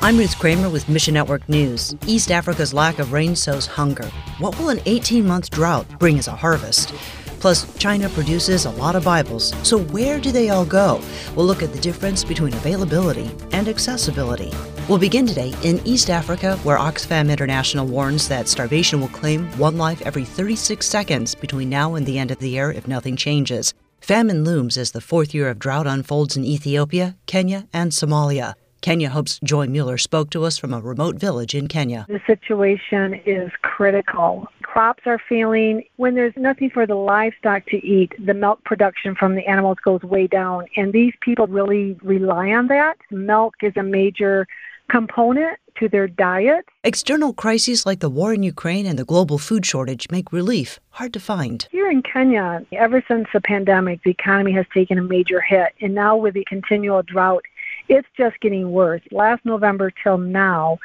I'm Ruth Kramer with Mission Network News. East Africa's lack of rain sows hunger. What will an 18 month drought bring as a harvest? Plus, China produces a lot of Bibles, so where do they all go? We'll look at the difference between availability and accessibility. We'll begin today in East Africa, where Oxfam International warns that starvation will claim one life every 36 seconds between now and the end of the year if nothing changes. Famine looms as the fourth year of drought unfolds in Ethiopia, Kenya, and Somalia. Kenya Hope's Joy Mueller spoke to us from a remote village in Kenya. The situation is critical. Crops are failing. When there's nothing for the livestock to eat, the milk production from the animals goes way down. And these people really rely on that. Milk is a major component to their diet. External crises like the war in Ukraine and the global food shortage make relief hard to find. Here in Kenya, ever since the pandemic, the economy has taken a major hit. And now with the continual drought, it's just getting worse. Last November till now,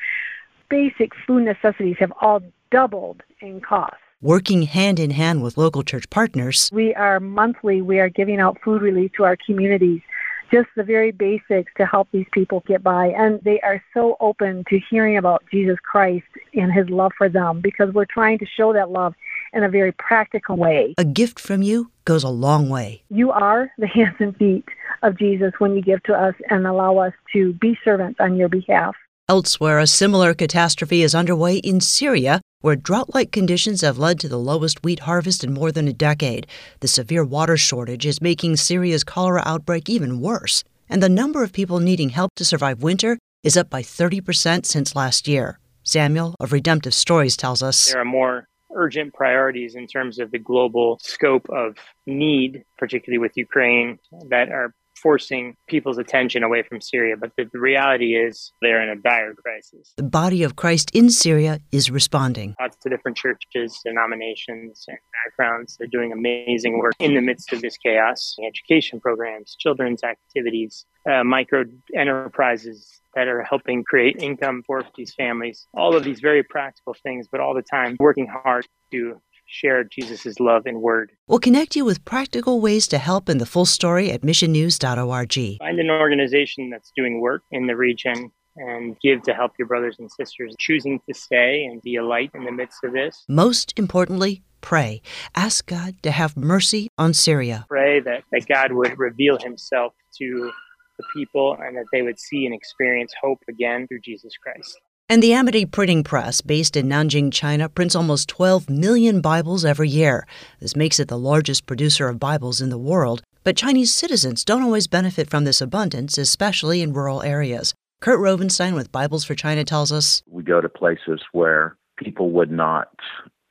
basic food necessities have all doubled in cost. Working hand in hand with local church partners, we are monthly, we are giving out food relief to our communities just the very basics to help these people get by. And they are so open to hearing about Jesus Christ and his love for them because we're trying to show that love in a very practical way. A gift from you goes a long way. You are the hands and feet of Jesus when you give to us and allow us to be servants on your behalf. Elsewhere, a similar catastrophe is underway in Syria, where drought like conditions have led to the lowest wheat harvest in more than a decade. The severe water shortage is making Syria's cholera outbreak even worse, and the number of people needing help to survive winter is up by 30% since last year. Samuel of Redemptive Stories tells us there are more urgent priorities in terms of the global scope of need, particularly with Ukraine, that are forcing people's attention away from Syria. But the, the, reality is they're in a dire crisis. The body of Christ in Syria is responding. Lots of different churches, denominations, and backgrounds. They're doing amazing work in the midst of this chaos. Education programs, children's activities, uh, micro enterprises that are helping create income for these families. All of these very practical things, but all the time working hard to share Jesus' love and word. We'll connect you with practical ways to help in the full story at missionnews.org. Find an organization that's doing work in the region and give to help your brothers and sisters choosing to stay and be a light in the midst of this. Most importantly, pray. Ask God to have mercy on Syria. Pray that, that God would reveal himself to the people and that they would see and experience hope again through Jesus Christ. And the Amity Printing Press, based in Nanjing, China, prints almost 12 million Bibles every year. This makes it the largest producer of Bibles in the world. But Chinese citizens don't always benefit from this abundance, especially in rural areas. Kurt Rovenstein with Bibles for China tells us We go to places where people would not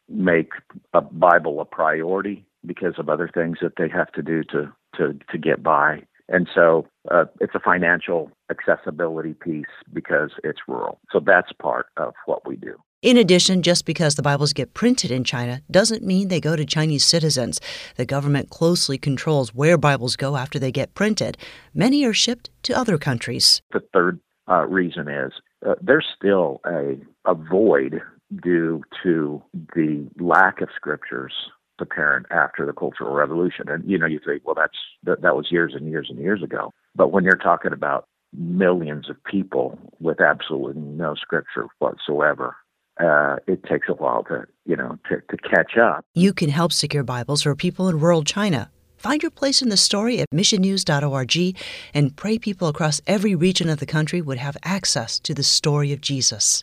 make a Bible a priority because of other things that they have to do to, to, to get by. And so uh, it's a financial accessibility piece because it's rural. So that's part of what we do. In addition, just because the Bibles get printed in China doesn't mean they go to Chinese citizens. The government closely controls where Bibles go after they get printed. Many are shipped to other countries. The third uh, reason is uh, there's still a, a void due to the lack of scriptures apparent after the Cultural Revolution. And you know, you think, well, that's that, that was years and years and years ago. But when you're talking about millions of people with absolutely no scripture whatsoever, uh, it takes a while to you know to, to catch up. You can help secure Bibles for people in rural China. Find your place in the story at missionnews.org and pray people across every region of the country would have access to the story of Jesus.